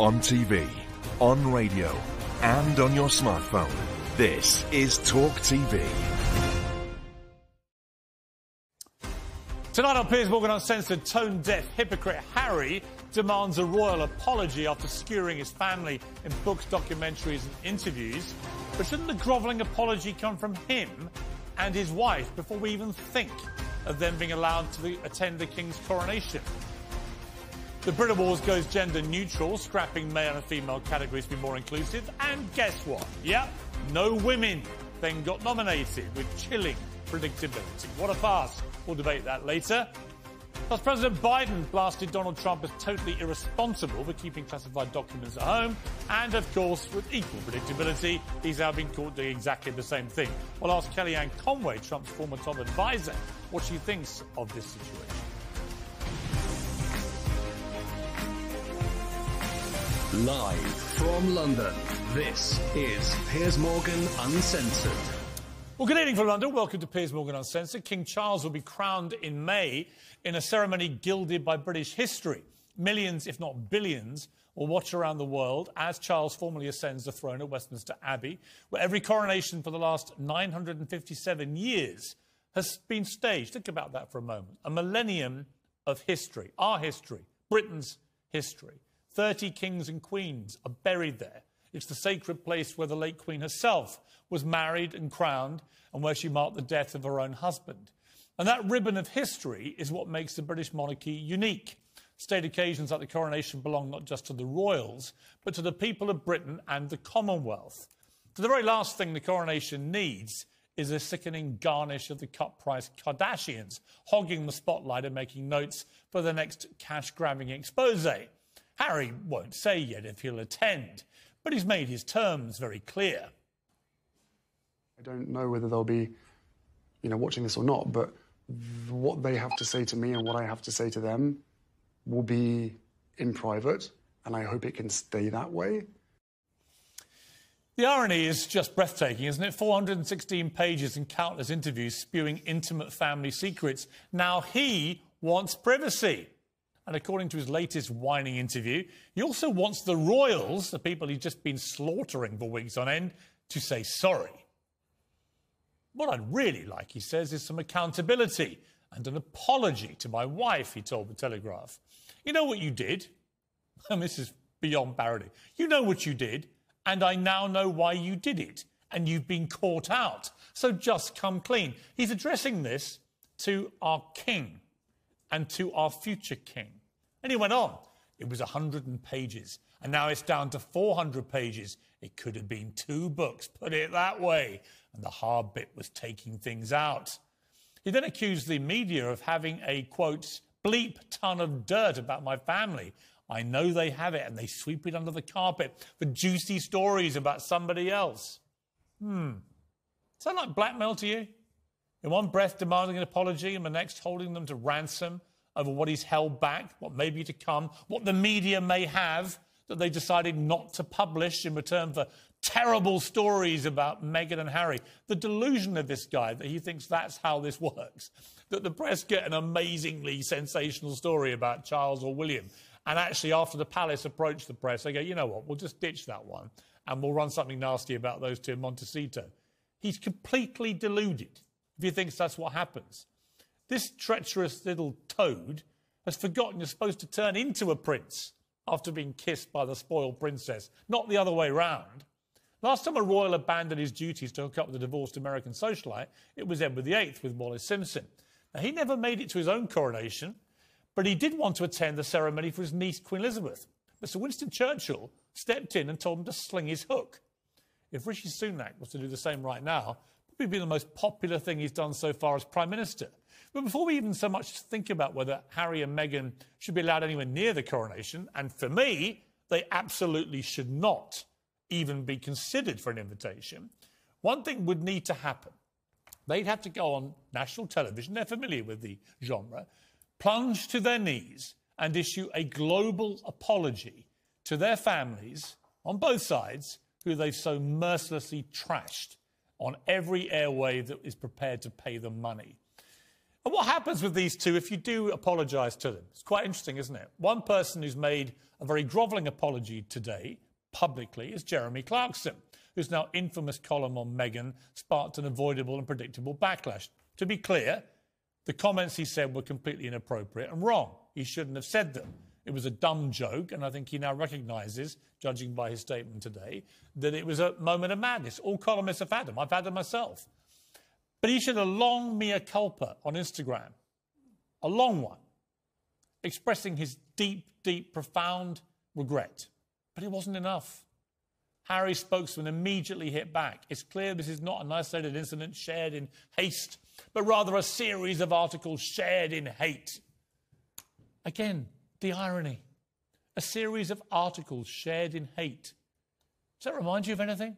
on TV, on radio, and on your smartphone. This is Talk TV. Tonight on Piers Morgan Uncensored, tone deaf hypocrite Harry demands a royal apology after skewering his family in books, documentaries, and interviews. But shouldn't the grovelling apology come from him and his wife before we even think of them being allowed to attend the King's coronation? The Brit Awards goes gender neutral, scrapping male and female categories to be more inclusive. And guess what? Yep, no women then got nominated with chilling predictability. What a farce. We'll debate that later. Plus, President Biden blasted Donald Trump as totally irresponsible for keeping classified documents at home. And, of course, with equal predictability, he's now been caught doing exactly the same thing. We'll ask Kellyanne Conway, Trump's former top advisor, what she thinks of this situation. Live from London, this is Piers Morgan Uncensored. Well, good evening from London. Welcome to Piers Morgan Uncensored. King Charles will be crowned in May in a ceremony gilded by British history. Millions, if not billions, will watch around the world as Charles formally ascends the throne at Westminster Abbey, where every coronation for the last 957 years has been staged. Think about that for a moment. A millennium of history, our history, Britain's history. 30 kings and queens are buried there. It's the sacred place where the late Queen herself was married and crowned and where she marked the death of her own husband. And that ribbon of history is what makes the British monarchy unique. State occasions like the coronation belong not just to the royals, but to the people of Britain and the Commonwealth. So the very last thing the coronation needs is a sickening garnish of the cut price Kardashians, hogging the spotlight and making notes for the next cash grabbing expose. Harry won't say yet if he'll attend, but he's made his terms very clear. I don't know whether they'll be, you know, watching this or not, but what they have to say to me and what I have to say to them will be in private, and I hope it can stay that way. The irony is just breathtaking, isn't it? 416 pages and countless interviews spewing intimate family secrets. Now he wants privacy. And according to his latest whining interview, he also wants the royals, the people he's just been slaughtering for weeks on end, to say sorry. What I'd really like, he says, is some accountability and an apology to my wife, he told the Telegraph. You know what you did? And this is beyond parody. You know what you did, and I now know why you did it, and you've been caught out. So just come clean. He's addressing this to our king and to our future king. And he went on. It was 100 pages, and now it's down to 400 pages. It could have been two books, put it that way. And the hard bit was taking things out. He then accused the media of having a, quote, bleep ton of dirt about my family. I know they have it, and they sweep it under the carpet for juicy stories about somebody else. Hmm. Sound like blackmail to you? In one breath demanding an apology, and the next holding them to ransom over what he's held back, what may be to come, what the media may have that they decided not to publish in return for terrible stories about Meghan and Harry. The delusion of this guy that he thinks that's how this works, that the press get an amazingly sensational story about Charles or William. And actually, after the palace approached the press, they go, you know what, we'll just ditch that one and we'll run something nasty about those two in Montecito. He's completely deluded if he thinks that's what happens. This treacherous little toad has forgotten you're supposed to turn into a prince after being kissed by the spoiled princess, not the other way round. Last time a royal abandoned his duties to hook up with a divorced American socialite, it was Edward VIII with Wallis Simpson. Now, he never made it to his own coronation, but he did want to attend the ceremony for his niece, Queen Elizabeth. But Sir Winston Churchill stepped in and told him to sling his hook. If Rishi Sunak was to do the same right now, it would be the most popular thing he's done so far as Prime Minister. But before we even so much think about whether Harry and Meghan should be allowed anywhere near the coronation, and for me, they absolutely should not even be considered for an invitation, one thing would need to happen. They'd have to go on national television, they're familiar with the genre, plunge to their knees and issue a global apology to their families on both sides who they've so mercilessly trashed on every airway that is prepared to pay them money. And what happens with these two if you do apologise to them? It's quite interesting, isn't it? One person who's made a very grovelling apology today, publicly, is Jeremy Clarkson, whose now infamous column on Meghan sparked an avoidable and predictable backlash. To be clear, the comments he said were completely inappropriate and wrong. He shouldn't have said them. It was a dumb joke, and I think he now recognises, judging by his statement today, that it was a moment of madness. All columnists have had them. I've had them myself. But he issued a long mea culpa on Instagram, a long one, expressing his deep, deep, profound regret. But it wasn't enough. Harry's spokesman immediately hit back. It's clear this is not an isolated incident shared in haste, but rather a series of articles shared in hate. Again, the irony. A series of articles shared in hate. Does that remind you of anything?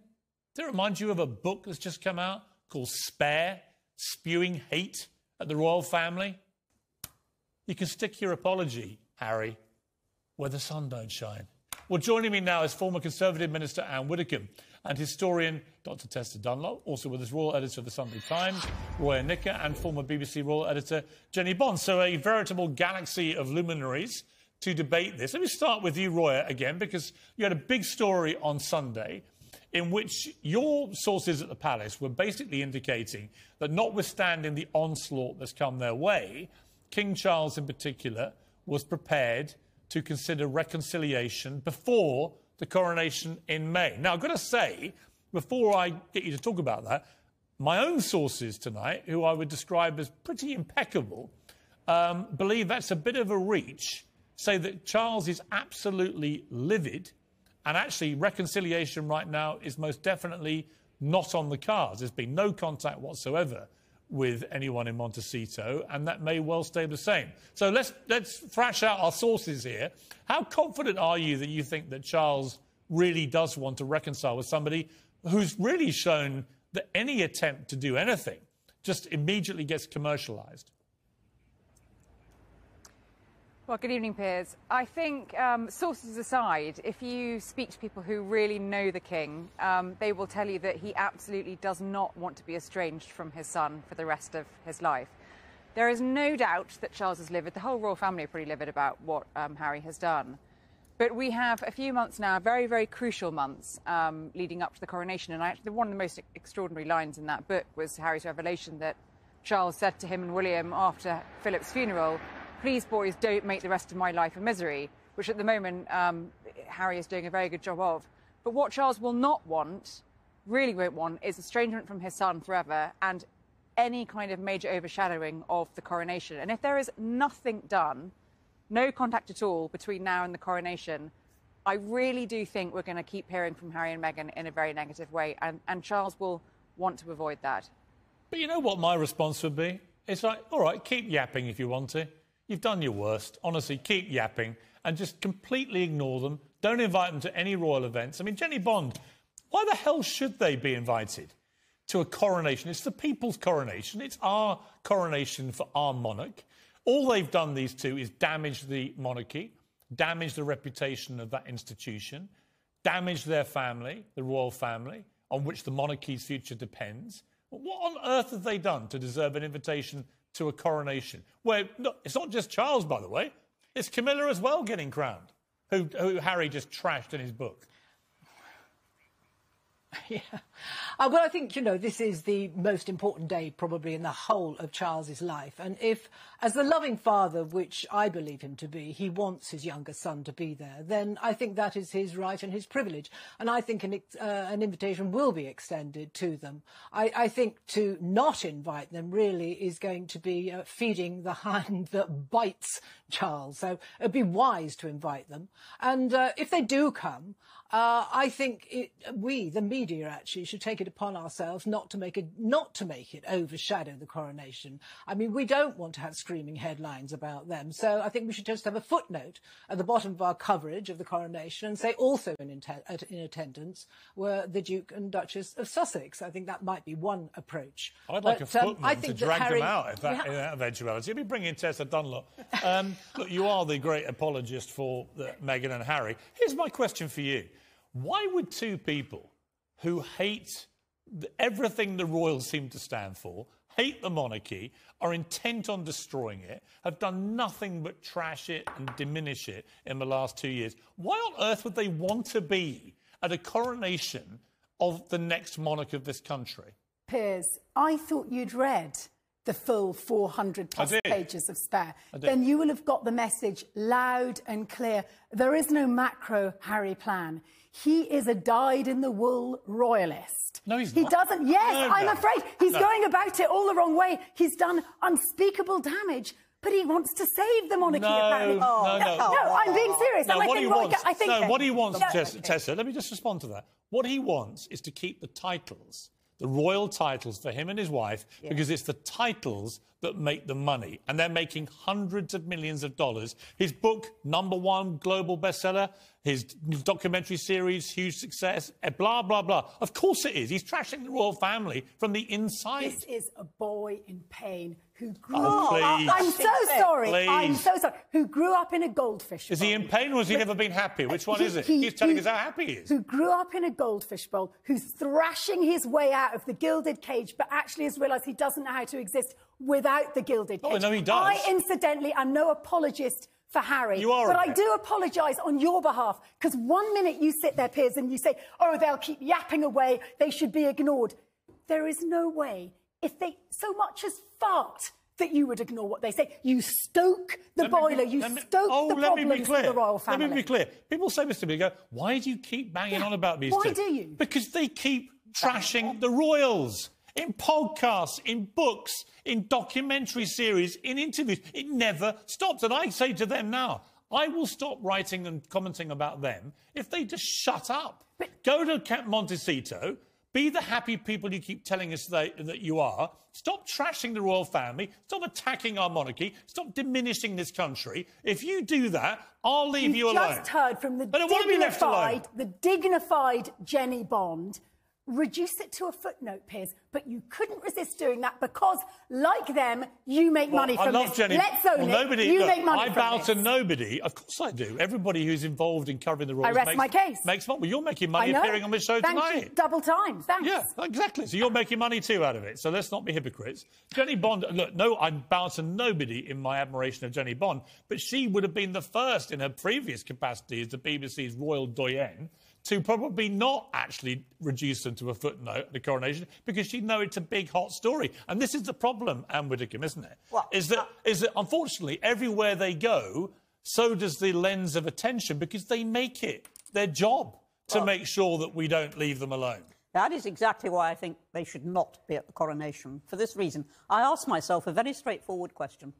Does it remind you of a book that's just come out called Spare, spewing hate at the royal family? You can stick your apology, Harry, where the sun don't shine. Well, joining me now is former Conservative Minister Anne Widdecombe and historian Dr. Tessa Dunlop, also with us, Royal Editor of the Sunday Times, Roya Nikkhah, and former BBC Royal Editor Jennie Bond. So a veritable galaxy of luminaries to debate this. Let me start with you, Roya, again, because you had a big story on Sunday in which your sources at the palace were basically indicating that notwithstanding the onslaught that's come their way, King Charles in particular was prepared to consider reconciliation before the coronation in May. Now, I've got to say, before I get you to talk about that, my own sources tonight, who I would describe as pretty impeccable, um, believe that's a bit of a reach, say that Charles is absolutely livid and actually, reconciliation right now is most definitely not on the cards. There's been no contact whatsoever with anyone in Montecito, and that may well stay the same. So let's, let's thrash out our sources here. How confident are you that you think that Charles really does want to reconcile with somebody who's really shown that any attempt to do anything just immediately gets commercialized? Well, good evening, Piers. I think, um, sources aside, if you speak to people who really know the King, um, they will tell you that he absolutely does not want to be estranged from his son for the rest of his life. There is no doubt that Charles is livid. The whole royal family are pretty livid about what um, Harry has done. But we have a few months now, very, very crucial months um, leading up to the coronation. And actually, one of the most extraordinary lines in that book was Harry's revelation that Charles said to him and William after Philip's funeral, please, boys, don't make the rest of my life a misery, which at the moment um, Harry is doing a very good job of. But what Charles will not want, really won't want, is estrangement from his son forever and any kind of major overshadowing of the coronation. And if there is nothing done, no contact at all between now and the coronation, I really do think we're going to keep hearing from Harry and Meghan in a very negative way. And, and Charles will want to avoid that. But you know what my response would be? It's like, all right, keep yapping if you want to. You've done your worst. Honestly, keep yapping and just completely ignore them. Don't invite them to any royal events. I mean, Jennie Bond, why the hell should they be invited to a coronation? It's the people's coronation. It's our coronation for our monarch. All they've done, these two, is damage the monarchy, damage the reputation of that institution, damage their family, the royal family, on which the monarchy's future depends. What on earth have they done to deserve an invitation to a coronation. Where it's not just Charles, by the way, it's Camilla as well getting crowned, who, who Harry just trashed in his book. Yeah. Uh, well, I think, you know, this is the most important day probably in the whole of Charles's life. And if, as the loving father, which I believe him to be, he wants his younger son to be there, then I think that is his right and his privilege. And I think an, uh, an invitation will be extended to them. I, I, think to not invite them really is going to be uh, feeding the hand that bites Charles. So it'd be wise to invite them. And uh, if they do come, uh, I think it, we, the media, actually should take it upon ourselves not to make it not to make it overshadow the coronation. I mean, we don't want to have screaming headlines about them, so I think we should just have a footnote at the bottom of our coverage of the coronation and say also in, in attendance were the Duke and Duchess of Sussex. I think that might be one approach. I'd like but, a um, footnote um, I think to drag Harry, them out if that, in that eventuality. Let me bring in Tessa Dunlop. Um, look, you are the great apologist for the, Meghan and Harry. Here's my question for you. Why would two people who hate everything the royals seem to stand for, hate the monarchy, are intent on destroying it, have done nothing but trash it and diminish it in the last two years. Why on earth would they want to be at a coronation of the next monarch of this country? Piers, I thought you'd read the full 400 plus pages of Spare. Then you will have got the message loud and clear. There is no macro Harry plan. He is a dyed in the wool royalist. No, he's he not. doesn't. Yes, No, I'm no. afraid he's No. going about it all the wrong way. He's done unspeakable damage. But he wants to save the monarchy, No, apparently. no, oh, no. No, I'm being serious. No, and I what think he Roy- wants. I think no, what he wants, No, Tessa, Tessa, let me just respond to that. What he wants is to keep the titles, the royal titles for him and his wife, because it's the titles that make the money. And they're making hundreds of millions of dollars. His book, number one global bestseller, his documentary series, huge success, eh, blah, blah, blah. Of course it is. He's trashing the royal family from the inside. This is a boy in pain who grew Oh, up. please. I'm so sorry. Please. I'm so sorry. Who grew up in a goldfish Is he in pain or has he never been happy? Which one He- is it? he- He's telling he- us how happy he is. Who grew up in a goldfish bowl, who's thrashing his way out of the gilded cage, but actually has realised he doesn't know how to exist without the gilded Oh, cage. no, he does. I, incidentally, am no apologist for Harry. You are a But I do apologise on your behalf, because one minute you sit there, Piers, and you say, oh, they'll keep yapping away, they should be ignored. There is no way, if they so much as fart, that you would ignore what they say. You stoke the Let me boiler, you let me- stoke oh, the let me be problems clear. for the royal family. Let me be clear. People say me, go, why do you keep banging Yeah, on about these why two? do you? Because they keep trashing the royals in podcasts, in books, in documentary series, in interviews. It never stops. And I say to them now, I will stop writing and commenting about them if they just shut up. Go to Camp Montecito. Be the happy people you keep telling us that, that you are. Stop trashing the royal family. Stop attacking our monarchy. Stop diminishing this country. If you do that, I'll leave You've you alone. just heard from the I don't be left alone. dignified, the dignified Jennie Bond. Reduce it to a footnote, Piers, but you couldn't resist doing that because, like them, you make money Well, from I love this. Jennie. Let's own well, it. Nobody, you look, make money I from bow this. to nobody. Of course I do. Everybody who's involved in covering the royals I rest makes, my case. makes money. Well, you're making money appearing on this show Thank tonight. You. Double time. Thanks. Yeah, exactly. So you're making money too out of it. So let's not be hypocrites. Jennie Bond, look, no, I bow to nobody in my admiration of Jennie Bond, but she would have been the first in her previous capacity as the BBC's royal doyen to probably not actually reduce them to a footnote at the coronation because she'd know it's a big hot story. And this is the problem, Anne Widdecombe, isn't it? Well, is that uh, is that unfortunately everywhere they go, so does the lens of attention because they make it their job to make sure that we don't leave them alone. That is exactly why I think they should not be at the coronation. For this reason, I ask myself a very straightforward question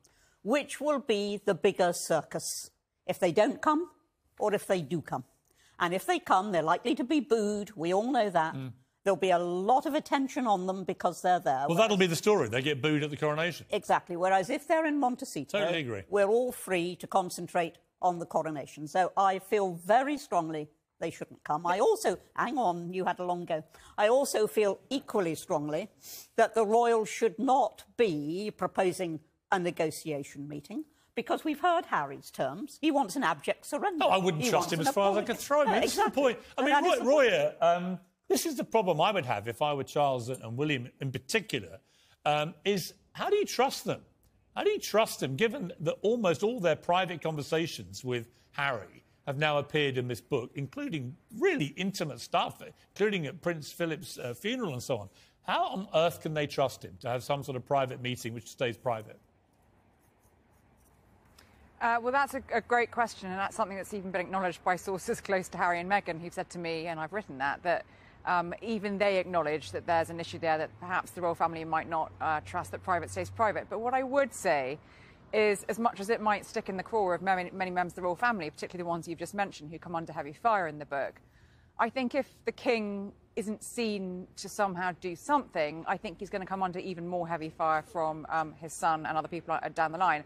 Which will be the bigger circus? If they don't come, or if they do come? And if they come, they're likely to be booed. We all know that. There'll be a lot of attention on them because they're there. Mm. Well, that'll be the story. They get booed at the coronation. Exactly. Whereas if they're in Montecito, Totally agree. we're all free to concentrate on the coronation. So I feel very strongly they shouldn't come. I also, hang on, you had a long go. I also feel equally strongly that the royals should not be proposing a negotiation meeting. Because we've heard Harry's terms. He wants an abject surrender. No, I wouldn't He trust him as far as I could throw him. No, This is the point. I And mean, Roy, the um, this is the problem I would have if I were Charles and William in particular, um, is how do you trust them? How do you trust them, given that almost all their private conversations with Harry have now appeared in this book, including really intimate stuff, including at Prince Philip's uh, funeral and so on. How on earth can they trust him to have some sort of private meeting which stays private? Uh, well, that's a, a great question, and that's something that's even been acknowledged by sources close to Harry and Meghan, who've said to me, and I've written that, that um, even they acknowledge that there's an issue there that perhaps the royal family might not uh, trust that private stays private. But what I would say is, as much as it might stick in the craw of many, many members of the royal family, particularly the ones you've just mentioned who come under heavy fire in the book, I think if the king isn't seen to somehow do something, I think he's going to come under even more heavy fire from um, his son and other people uh, down the line.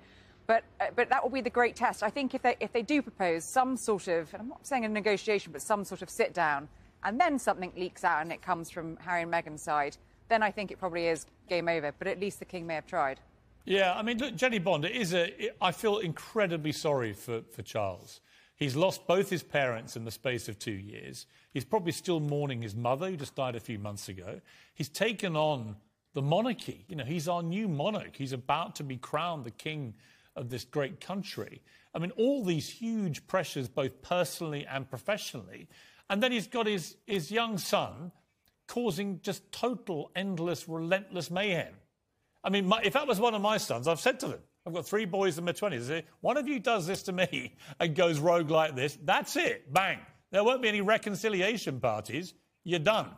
But, uh, but that will be the great test. I think if they, if they do propose some sort of, I'm not saying a negotiation, but some sort of sit down, and then something leaks out and it comes from Harry and Meghan's side, then I think it probably is game over. But at least the king may have tried. Yeah, I mean, look, Jennie Bond, it is a. It, I feel incredibly sorry for, for Charles. He's lost both his parents in the space of two years. He's probably still mourning his mother, who just died a few months ago. He's taken on the monarchy. You know, he's our new monarch. He's about to be crowned the king of this great country. I mean, all these huge pressures, both personally and professionally. And then he's got his, his young son causing just total, endless, relentless mayhem. I mean, my, if that was one of my sons, I've said to them, I've got three boys in their 20s. One of you does this to me and goes rogue like this, that's it, bang. There won't be any reconciliation parties. You're done.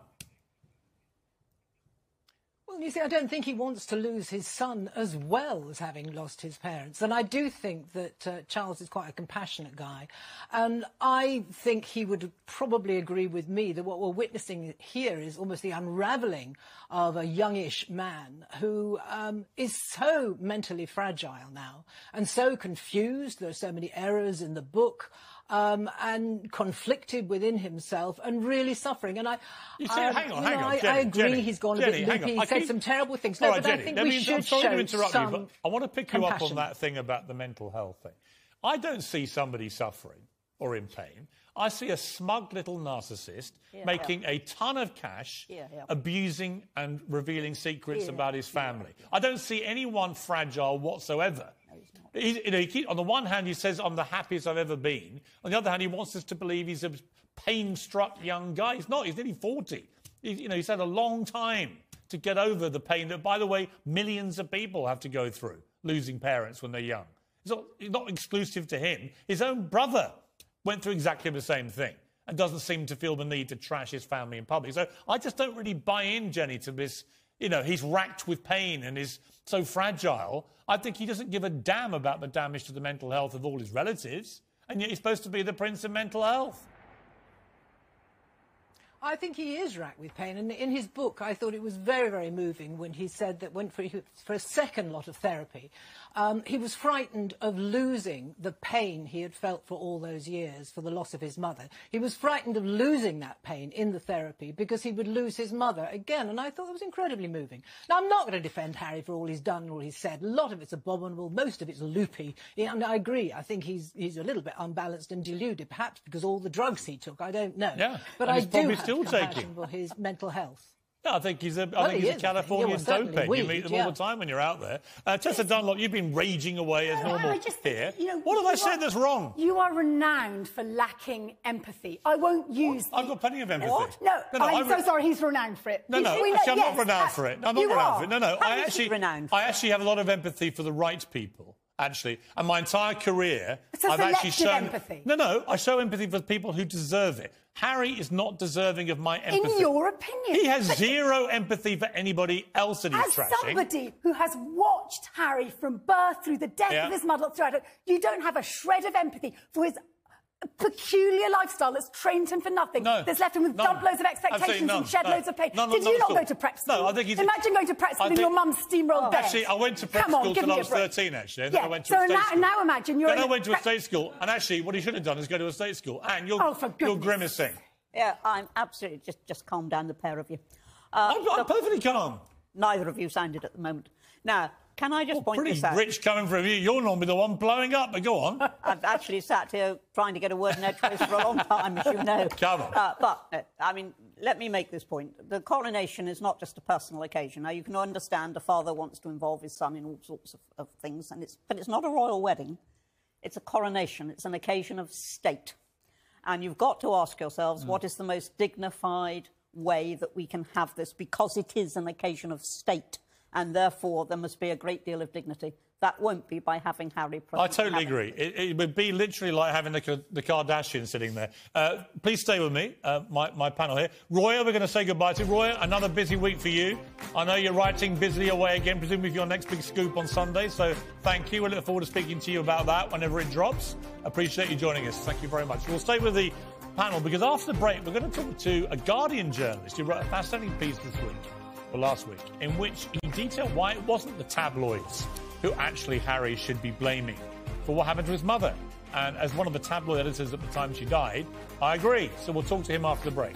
Well, you see, I don't think he wants to lose his son as well as having lost his parents. And I do think that uh, Charles is quite a compassionate guy. And I think he would probably agree with me that what we're witnessing here is almost the unraveling of a youngish man who um, is so mentally fragile now and so confused. There are so many errors in the book um, and conflicted within himself and really suffering. And I, you see, hang on, hang know, on, I, Jennie, I agree Jennie, he's gone Jennie, a bit loopy. He said keep- some terrible things. No, right, but I think we me- should I'm sorry show to interrupt some you, but I want to pick you up on that thing about the mental health thing. I don't see somebody suffering or in pain. I see a smug little narcissist Yeah. making a ton of cash, Yeah, yeah. abusing and revealing secrets Yeah, about his family. I don't see anyone fragile whatsoever. He, you know, he keep, on the one hand, he says, I'm the happiest I've ever been. On the other hand, he wants us to believe he's a pain struck young guy. He's not, he's nearly 40. He, you know, he's had a long time to get over the pain that, by the way, millions of people have to go through losing parents when they're young. It's not, it's not exclusive to him. His own brother went through exactly the same thing and doesn't seem to feel the need to trash his family in public. So I just don't really buy in, Jennie, to this. You know, he's racked with pain and is so fragile. I think he doesn't give a damn about the damage to the mental health of all his relatives. And yet he's supposed to be the prince of mental health. I think he is racked with pain. And in his book, I thought it was very, very moving when he said that when for, for a second lot of therapy, um, he was frightened of losing the pain he had felt for all those years for the loss of his mother. He was frightened of losing that pain in the therapy because he would lose his mother again. And I thought it was incredibly moving. Now, I'm not going to defend Harry for all he's done and all he's said. A lot of it's abominable. Most of it's loopy. And I agree. I think he's, he's a little bit unbalanced and deluded, perhaps because all the drugs he took. I don't know. Yeah, But I do still compassion taking. for his mental health. Yeah, I think he's a, I Well, think he he's a is, I think. Yeah, Californian well, certainly dope head. You meet them yeah. all the time when you're out there. Uh, Tessa Dunlop, you've been raging away as No, normal I just here. you know, what have I you said are- that's wrong? You are renowned for lacking empathy. I won't use. I've got plenty of empathy. What? No, No, no, I'm I've so sorry. He's renowned for it. No, no, We actually, I'm yes, not renowned uh, for it. I'm not renowned are. for it. No, no, How I actually, renowned I actually have a lot of empathy for the right people. Actually, and my entire career, I've actually shown empathy. No, no, I show empathy for people who deserve it. Harry is not deserving of my empathy. In your opinion. he has zero empathy for anybody else that he's As trashing. somebody who has watched Harry from birth through the death Yeah. of his mother, throughout it, you don't have a shred of empathy for his peculiar lifestyle that's trained him for nothing. No, That's left him with none. dump loads of expectations and shed no. loads of pain. None, Did none you not go to prep school? No, I think he's. Imagine going to prep school I and your mum steamrolled bed. Actually, I went to prep Come school give till me I a was 13, actually. And then Yeah, I went to so a state now, school. now imagine you're Then in I a went to a state school, and actually, what he should have done is go to a state school. And you're, Oh, for you're grimacing. Yeah, I'm absolutely just just calm down, the pair of you. Uh, I'm, I'm perfectly calm. neither of you sounded at the moment. Now, can I just point Pretty this out? rich coming from you. You're normally the one blowing up, but go on. I've actually sat here trying to get a word in edgeways for a long time, as you know. Come on. Uh, but, uh, I mean, let me make this point. The coronation is not just a personal occasion. Now, you can understand a father wants to involve his son in all sorts of, of things, and it's, but it's not a royal wedding. It's a coronation. It's an occasion of state. And you've got to ask yourselves, what is the most dignified way that we can have this? Because it is an occasion of state, and therefore there must be a great deal of dignity. That won't be by having Harry present. I totally agree. It, it would be literally like having the, the Kardashians sitting there. Uh, please stay with me, uh, my, my panel here. Roya, we're going to say goodbye to. Roya, another busy week for you. I know you're writing busily away again, presumably for your next big scoop on Sunday. So thank you. We look forward to speaking to you about that whenever it drops. Appreciate you joining us. Thank you very much. We'll stay with the panel because after the break, we're going to talk to a Guardian journalist who wrote a fascinating piece this week, or last week, in which he detailed why it wasn't the tabloids who actually Harry should be blaming for what happened to his mother. And as one of the tabloid editors at the time she died, I agree. So we'll talk to him after the break.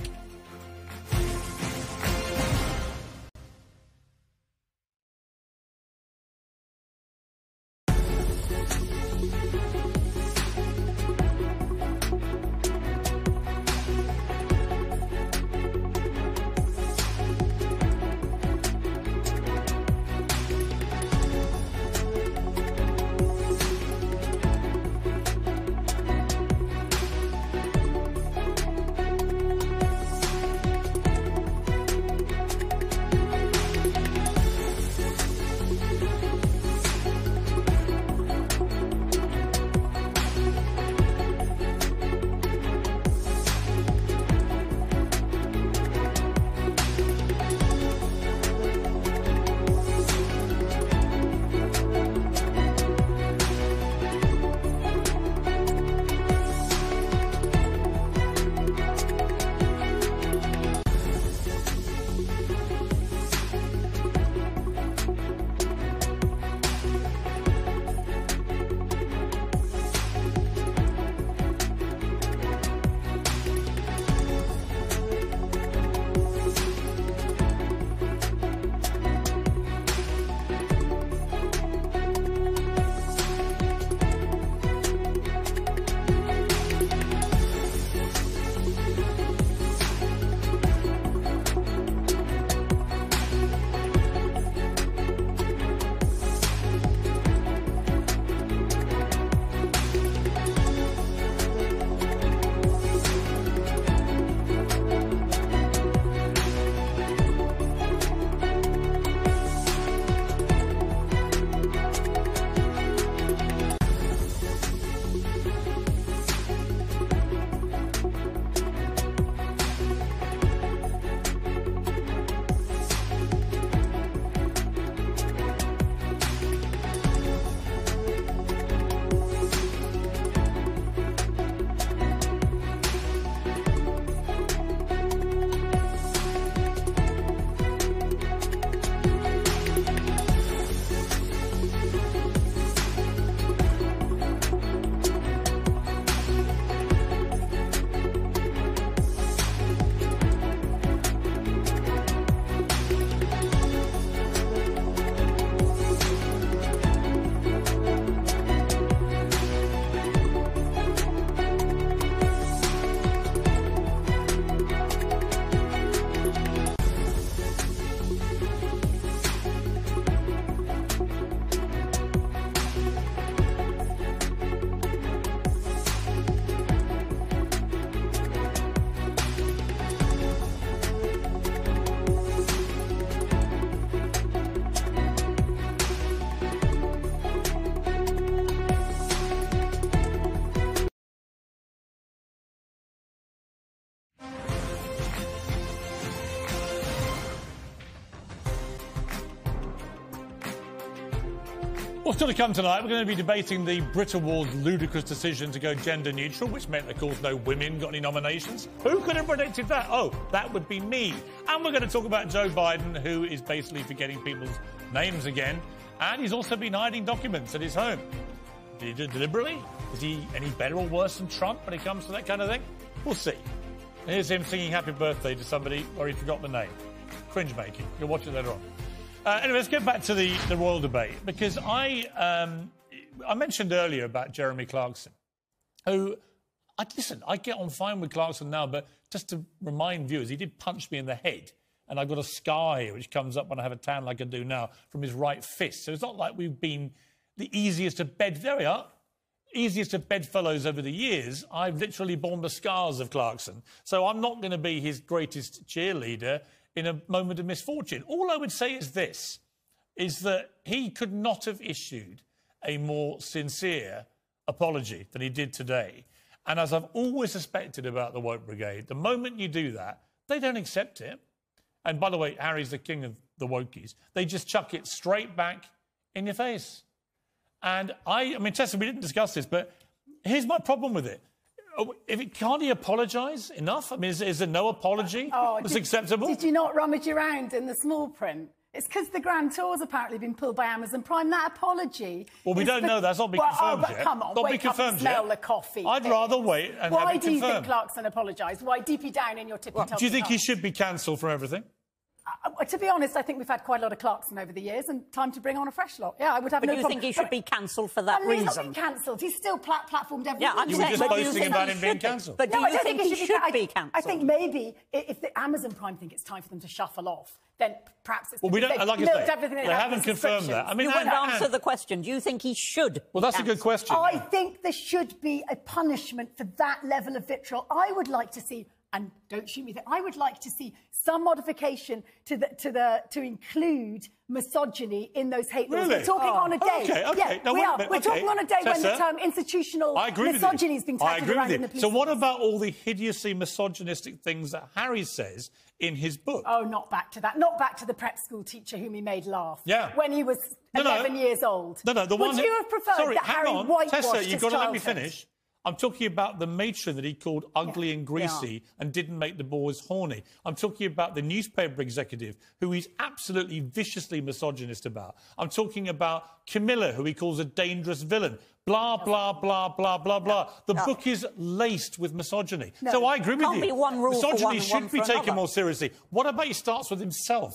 What's going to come tonight? We're going to be debating the Brit Awards' ludicrous decision to go gender neutral, which meant, of course, no women got any nominations. Who could have predicted that? Oh, that would be me. And we're going to talk about Joe Biden, who is basically forgetting people's names again. And he's also been hiding documents at his home. Did he do it deliberately? Is he any better or worse than Trump when it comes to that kind of thing? We'll see. Here's him singing happy birthday to somebody where he forgot the name. Cringe making. You'll watch it later on. Uh, anyway, let's get back to the, the royal debate because I um, I mentioned earlier about Jeremy Clarkson, who I listen. I get on fine with Clarkson now, but just to remind viewers, he did punch me in the head, and I've got a scar here which comes up when I have a tan like I do now from his right fist. So it's not like we've been the easiest of bed. There we are. Easiest of bedfellows over the years, I've literally borne the scars of Clarkson. So I'm not going to be his greatest cheerleader in a moment of misfortune. All I would say is this is that he could not have issued a more sincere apology than he did today. And as I've always suspected about the Woke Brigade, the moment you do that, they don't accept it. And by the way, Harry's the king of the wokies. They just chuck it straight back in your face. And I, I mean, Tessa, we didn't discuss this, but here's my problem with it. Oh, if it, can't he apologise enough? I mean, is, is there no apology uh, Oh, that's did- acceptable? Did you not rummage around in the small print? It's because the Grand Tour's apparently been pulled by Amazon Prime. That apology. Well, we don't the- know. That's not been Well, confirmed oh, but yet. Come on, Not wake confirmed up and smell yet. the coffee. I'd rather wait and Why have it do you think. Clarkson apologised? Why deep you down in your tippy top? Do you think he should be cancelled for everything? Uh, to be honest, I think we've had quite a lot of Clarkson over the years, and time to bring on a fresh lot. Yeah, I would have But no do you problem. think he should But- be cancelled for that Well, he's not reason? been cancelled. He's still plat- platformed every Yeah, I'm week. You were saying, just but boasting about him being cancelled. But do no, I you don't think think, he should, should be, be cancelled? I think maybe if the Amazon Prime think it's time for them to shuffle off, then perhaps it's Well, we because don't. they've Like I milked say, everything they have haven't confirmed that. I mean, You Anne- won't answer the question. Do you think he should? Well, that's a good question. I think there should be a punishment for that level of vitriol. I would like to see, and don't shoot me there, I would like to see some modification to the to the to include misogyny in those hate laws. Really? We're talking Oh. on a day. Okay, okay. Yeah, we are. minute, We're okay. talking on a day when the term institutional misogyny is being agree around in the police. So, what about all the hideously misogynistic things that Harry says in his book? Oh, not back to that. Not back to the prep school teacher whom he made laugh. Yeah. When he was No, no. 11 years old. No, no, the Would one. you have preferred Sorry, that Harry on. whitewashed Tessa, you've got to let me finish. I'm talking about the matron that he called ugly and greasy and didn't make the boys horny. I'm talking about the newspaper executive who he's absolutely viciously misogynist about. I'm talking about Camilla, who he calls a dangerous villain. Blah, blah, blah, blah, blah, blah. The book is laced with misogyny. So I agree with Can't you. be one rule Misogyny one should one be taken another. more seriously. What about he starts with himself?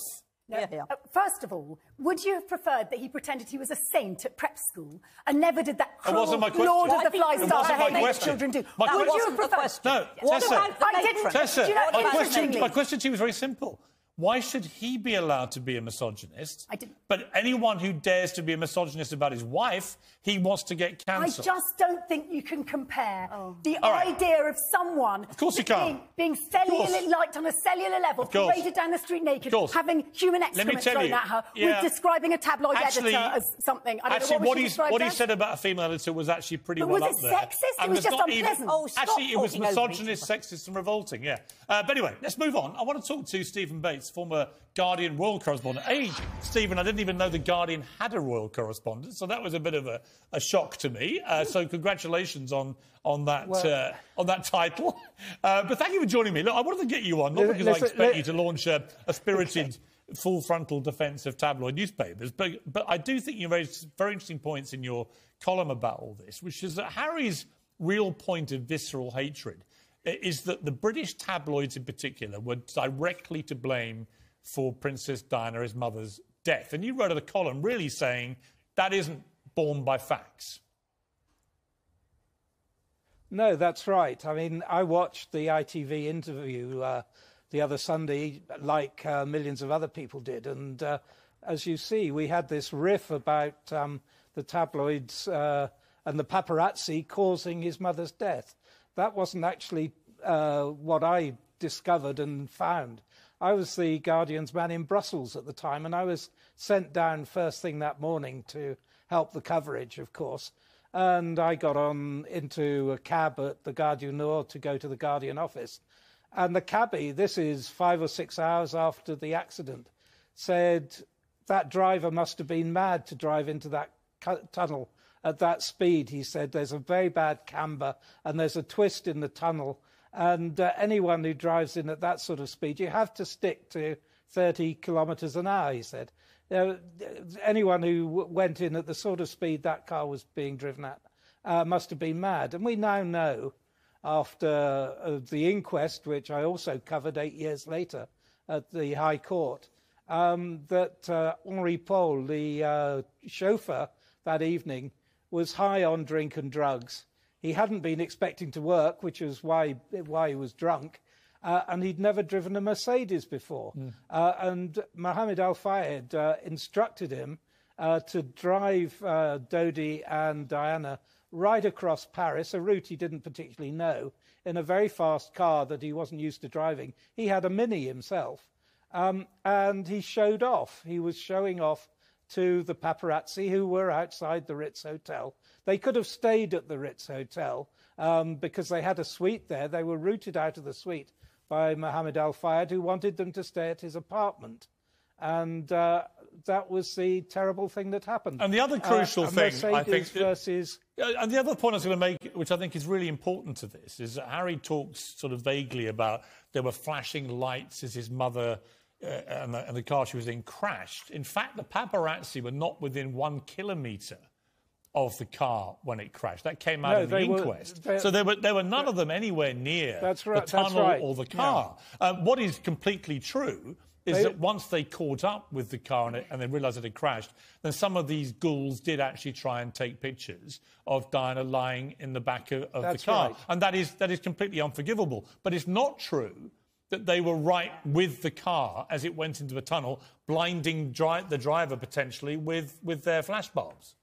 No. Yeah, yeah. Uh, first of all, would you have preferred that he pretended he was a saint at prep school and never did that That cruel wasn't my question. Lord Well, of the think- Fly It Star wasn't that question. children do. My That would you have preferred? question. No, What Tessa. I didn't- matron? Tessa, Do you know what my, the question, my question to you was very simple. Why should he be allowed to be a misogynist? I didn't- But anyone who dares to be a misogynist about his wife, he wants to get cancelled. I just don't think you can compare the All right. idea of someone Of course you being, can't. being course. cellular, liked on a cellular level, Of paraded down the street naked, having human excrement thrown you, at her, yeah. with describing a tabloid Actually- editor as something. I don't Actually, know what, what, was he's, what he said about a female editor was actually pretty But well was up it there. sexist? It And was just not even- unpleasant. Oh, stop actually, it was talking over each misogynist, sexist, and revolting. Yeah. Uh, but anyway, let's move on. I want to talk to Stephen Bates, former Guardian royal correspondent. Hey, Stephen, I didn't even know the Guardian had a royal correspondent, so that was a bit of a, a shock to me. Uh, so congratulations on on that uh, on that title. Uh, but thank you for joining me. Look, I wanted to get you on not because I expect li- you to launch a, a spirited. Full frontal defence of tabloid newspapers, but but I do think you raised very interesting points in your column about all this, which is that Harry's real point of visceral hatred is that the British tabloids in particular were directly to blame for Princess Diana, his mother's death. And you wrote a column really saying that isn't borne by facts. No, that's right. I mean, I watched the ITV interview uh, the other Sunday, like uh, millions of other people did. And uh, as you see, we had this riff about um, the tabloids uh, and the paparazzi causing his mother's death. That wasn't actually uh, what I discovered and found. I was the Guardian's man in Brussels at the time, and I was sent down first thing that morning to help the coverage, of course. And I got on into a cab at the du Nord to go to the Guardian office. And the cabbie, this is five or six hours after the accident, said that driver must have been mad to drive into that tunnel at that speed. He said there's a very bad camber and there's a twist in the tunnel. And uh, anyone who drives in at that sort of speed, you have to stick to 30 kilometres an hour, he said. You know, anyone who went in at the sort of speed that car was being driven at uh, must have been mad. And we now know, after uh, the inquest, which I also covered eight years later at the High Court, um, that uh, Henri Paul, the uh, chauffeur that evening, was high on drink and drugs. He hadn't been expecting to work, which was why, why he was drunk. Uh, and he'd never driven a Mercedes before. Hmm. Uh, and Mohammed Al Fayed uh, instructed him uh, to drive uh, Dodi and Diana right across Paris, a route he didn't particularly know, in a very fast car that he wasn't used to driving. He had a Mini himself. Um, and he showed off. He was showing off to the paparazzi who were outside the Ritz Hotel. They could have stayed at the Ritz Hotel um, because they had a suite there. They were routed out of the suite by Mohammed Al Fayed, who wanted them to stay at his apartment. And uh, that was the terrible thing that happened. And the other crucial uh, thing, I think, versus Uh, And the other point I was going to make, which I think is really important to this, is that Harry talks sort of vaguely about there were flashing lights as his mother uh, and, the, and the car she was in crashed. In fact, the paparazzi were not within one kilometre of the car when it crashed. That came out No, in the were- inquest. they- so there were, there were none of them anywhere near That's right, the that's tunnel right. or the car. Um, what is completely true is They- that once they caught up with the car and, it, and they realised it had crashed, then some of these ghouls did actually try and take pictures of Diana lying in the back of, of the car. right. And that is, that is completely unforgivable. But it's not true that they were right with the car as it went into the tunnel, blinding the driver potentially with, with their flash bulbs.